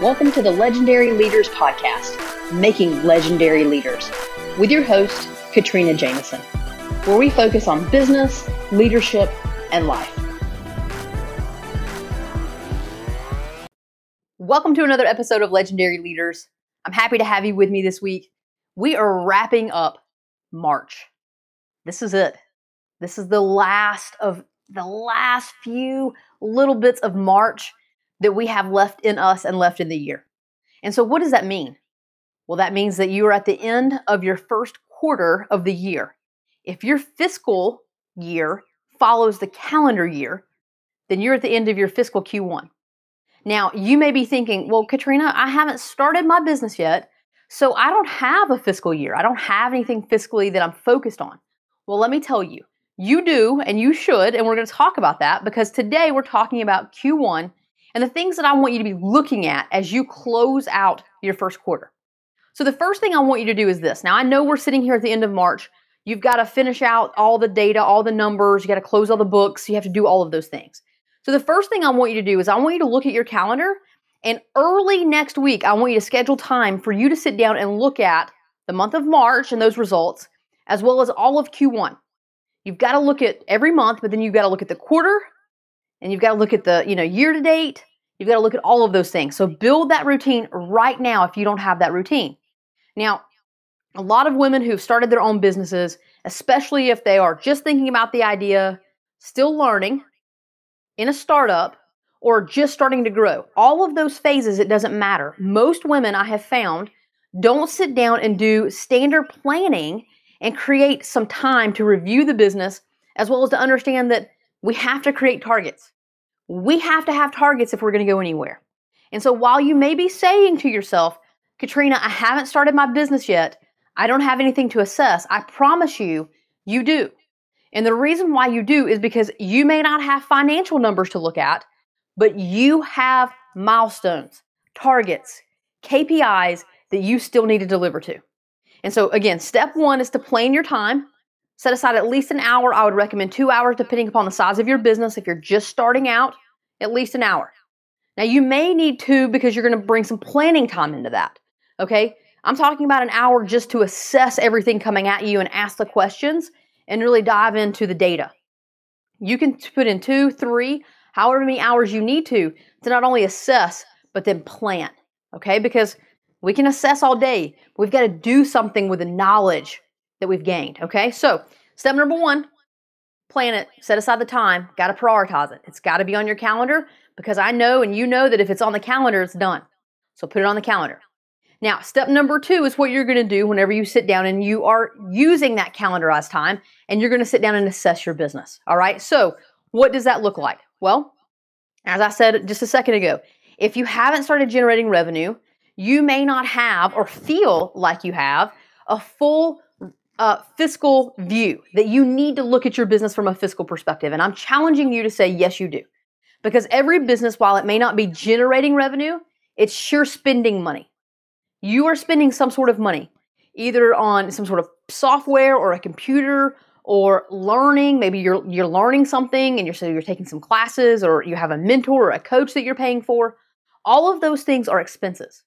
Welcome to the Legendary Leaders Podcast, Making Legendary Leaders, with your host, Katrina Jameson, where we focus on business, leadership, and life. Welcome to another episode of Legendary Leaders. I'm happy to have you with me this week. We are wrapping up March. This is it. This is the last of the last few little bits of March that we have left in us and left in the year. And so, what does that mean? Well, that means that you are at the end of your first quarter of the year. If your fiscal year follows the calendar year, then you're at the end of your fiscal Q1. Now, you may be thinking, well, Katrina, I haven't started my business yet, so I don't have a fiscal year. I don't have anything fiscally that I'm focused on. Well, let me tell you, you do and you should, and we're going to talk about that because today we're talking about Q1 and the things that I want you to be looking at as you close out your first quarter. So, the first thing I want you to do is this. Now, I know we're sitting here at the end of March. You've got to finish out all the data, all the numbers, you got to close all the books, you have to do all of those things. So, the first thing I want you to do is I want you to look at your calendar, and early next week, I want you to schedule time for you to sit down and look at the month of March and those results, as well as all of Q1. You've got to look at every month, but then you've got to look at the quarter, and you've got to look at the, you know, year to date. You've got to look at all of those things. So build that routine right now if you don't have that routine. Now, a lot of women who've started their own businesses, especially if they are just thinking about the idea, still learning in a startup, or just starting to grow, all of those phases, it doesn't matter. Most women I have found don't sit down and do standard planning and create some time to review the business as well as to understand that we have to create targets. We have to have targets if we're going to go anywhere. And so while you may be saying to yourself, Katrina, I haven't started my business yet, I don't have anything to assess, I promise you, you do. And the reason why you do is because you may not have financial numbers to look at, but you have milestones, targets, KPIs that you still need to deliver to. And so, again, step one is to plan your time. Set aside at least an hour. I would recommend two hours, depending upon the size of your business. If you're just starting out, at least an hour. Now, you may need two because you're going to bring some planning time into that. Okay? I'm talking about an hour just to assess everything coming at you and ask the questions and really dive into the data. You can put in two, three, however many hours you need to to not only assess, but then plan. Okay? Because we can assess all day. We've got to do something with the knowledge that we've gained. Okay, so step number one plan it, set aside the time, got to prioritize it. It's got to be on your calendar because I know and you know that if it's on the calendar, it's done. So put it on the calendar. Now, step number two is what you're going to do whenever you sit down and you are using that calendarized time and you're going to sit down and assess your business. All right, so what does that look like? Well, as I said just a second ago, if you haven't started generating revenue, you may not have or feel like you have a full uh, fiscal view that you need to look at your business from a fiscal perspective. And I'm challenging you to say, yes, you do. Because every business, while it may not be generating revenue, it's sure spending money. You are spending some sort of money, either on some sort of software or a computer or learning. Maybe you're you're learning something and you're so you're taking some classes or you have a mentor or a coach that you're paying for. All of those things are expenses.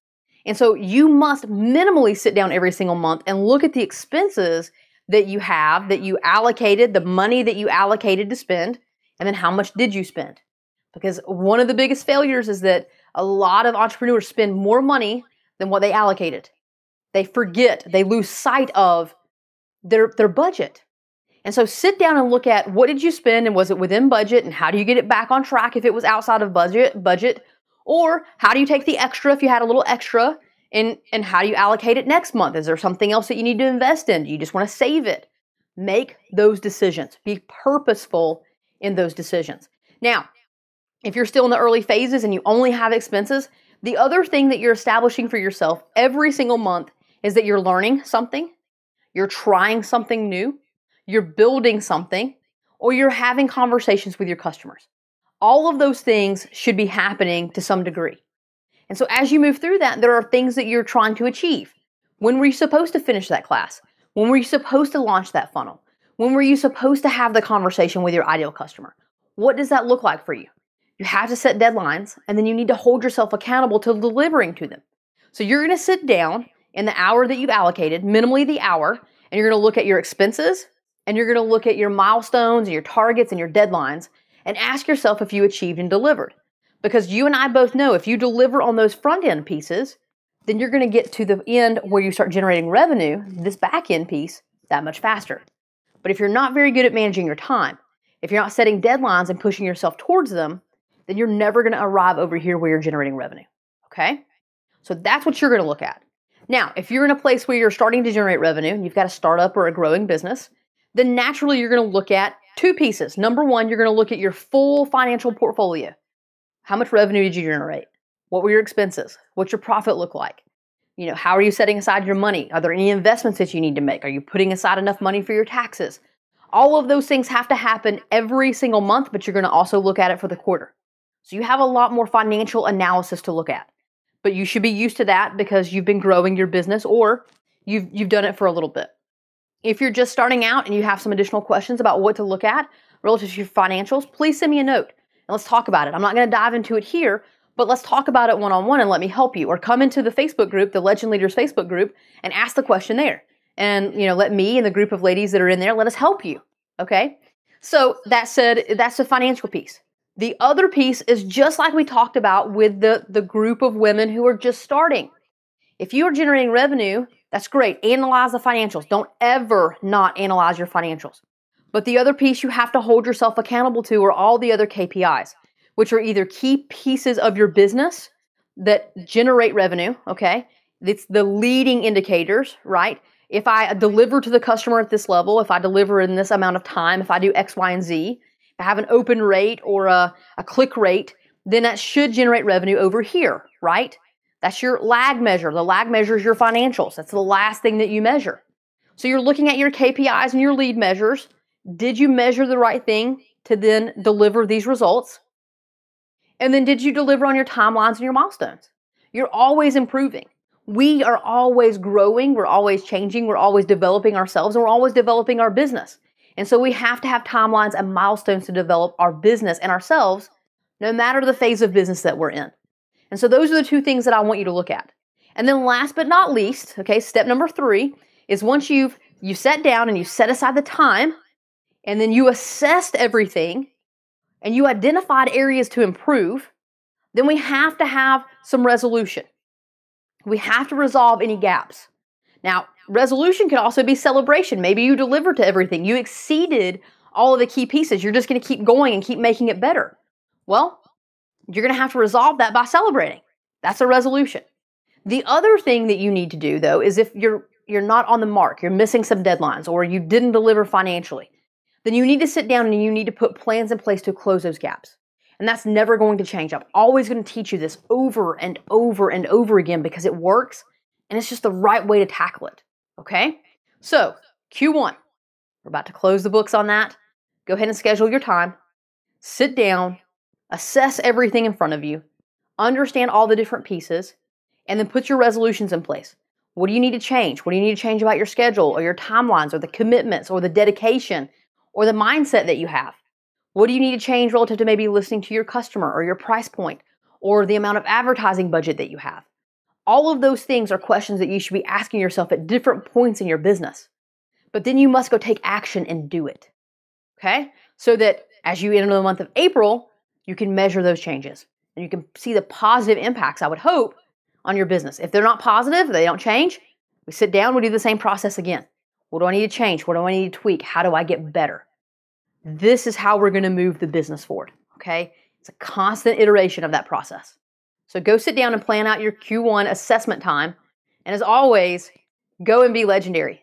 And so you must minimally sit down every single month and look at the expenses that you have, that you allocated, the money that you allocated to spend, and then how much did you spend? Because one of the biggest failures is that a lot of entrepreneurs spend more money than what they allocated. They forget, they lose sight of their, their budget. And so sit down and look at what did you spend and was it within budget and how do you get it back on track if it was outside of budget budget or how do you take the extra if you had a little extra and, and how do you allocate it next month? Is there something else that you need to invest in? Do you just want to save it? Make those decisions. Be purposeful in those decisions. Now, if you're still in the early phases and you only have expenses, the other thing that you're establishing for yourself every single month is that you're learning something, you're trying something new, you're building something, or you're having conversations with your customers all of those things should be happening to some degree. And so as you move through that, there are things that you're trying to achieve. When were you supposed to finish that class? When were you supposed to launch that funnel? When were you supposed to have the conversation with your ideal customer? What does that look like for you? You have to set deadlines and then you need to hold yourself accountable to delivering to them. So you're going to sit down in the hour that you've allocated, minimally the hour, and you're going to look at your expenses and you're going to look at your milestones and your targets and your deadlines and ask yourself if you achieved and delivered. Because you and I both know if you deliver on those front end pieces, then you're going to get to the end where you start generating revenue, this back end piece, that much faster. But if you're not very good at managing your time, if you're not setting deadlines and pushing yourself towards them, then you're never going to arrive over here where you're generating revenue. Okay? So that's what you're going to look at. Now, if you're in a place where you're starting to generate revenue and you've got a startup or a growing business, then naturally you're going to look at two pieces. Number one, you're going to look at your full financial portfolio. How much revenue did you generate? What were your expenses? What's your profit look like? You know, how are you setting aside your money? Are there any investments that you need to make? Are you putting aside enough money for your taxes? All of those things have to happen every single month, but you're going to also look at it for the quarter. So you have a lot more financial analysis to look at. But you should be used to that because you've been growing your business or you've you've done it for a little bit. If you're just starting out and you have some additional questions about what to look at relative to your financials, please send me a note and let's talk about it. I'm not going to dive into it here, but let's talk about it one on one and let me help you. Or come into the Facebook group, the Legend Leaders Facebook group, and ask the question there. And you know, let me and the group of ladies that are in there let us help you. Okay. So that said, that's the financial piece. The other piece is just like we talked about with the, the group of women who are just starting. If you are generating revenue that's great. Analyze the financials. Don't ever not analyze your financials. But the other piece you have to hold yourself accountable to are all the other KPIs, which are either key pieces of your business that generate revenue, okay? It's the leading indicators, right? If I deliver to the customer at this level, if I deliver in this amount of time, if I do X, Y, and Z, if I have an open rate or a, a click rate, then that should generate revenue over here, right? That's your lag measure. The lag measures your financials. That's the last thing that you measure. So you're looking at your KPIs and your lead measures. Did you measure the right thing to then deliver these results? And then did you deliver on your timelines and your milestones? You're always improving. We are always growing, we're always changing, we're always developing ourselves, and we're always developing our business. And so we have to have timelines and milestones to develop our business and ourselves, no matter the phase of business that we're in. And so those are the two things that I want you to look at. And then last but not least, okay, step number three is once you've you sat down and you set aside the time and then you assessed everything and you identified areas to improve, then we have to have some resolution. We have to resolve any gaps. Now, resolution can also be celebration. Maybe you delivered to everything. You exceeded all of the key pieces. You're just going to keep going and keep making it better. Well, you're going to have to resolve that by celebrating. That's a resolution. The other thing that you need to do though is if you're you're not on the mark, you're missing some deadlines or you didn't deliver financially, then you need to sit down and you need to put plans in place to close those gaps. And that's never going to change. I'm always going to teach you this over and over and over again because it works and it's just the right way to tackle it. Okay? So, Q1, we're about to close the books on that. Go ahead and schedule your time. Sit down, assess everything in front of you, understand all the different pieces, and then put your resolutions in place. What do you need to change? What do you need to change about your schedule or your timelines or the commitments or the dedication or the mindset that you have? What do you need to change relative to maybe listening to your customer or your price point or the amount of advertising budget that you have? All of those things are questions that you should be asking yourself at different points in your business. But then you must go take action and do it. Okay? So that as you enter the month of April, you can measure those changes and you can see the positive impacts, I would hope, on your business. If they're not positive, they don't change, we sit down, we do the same process again. What do I need to change? What do I need to tweak? How do I get better? This is how we're going to move the business forward. Okay? It's a constant iteration of that process. So go sit down and plan out your Q1 assessment time. And as always, go and be legendary.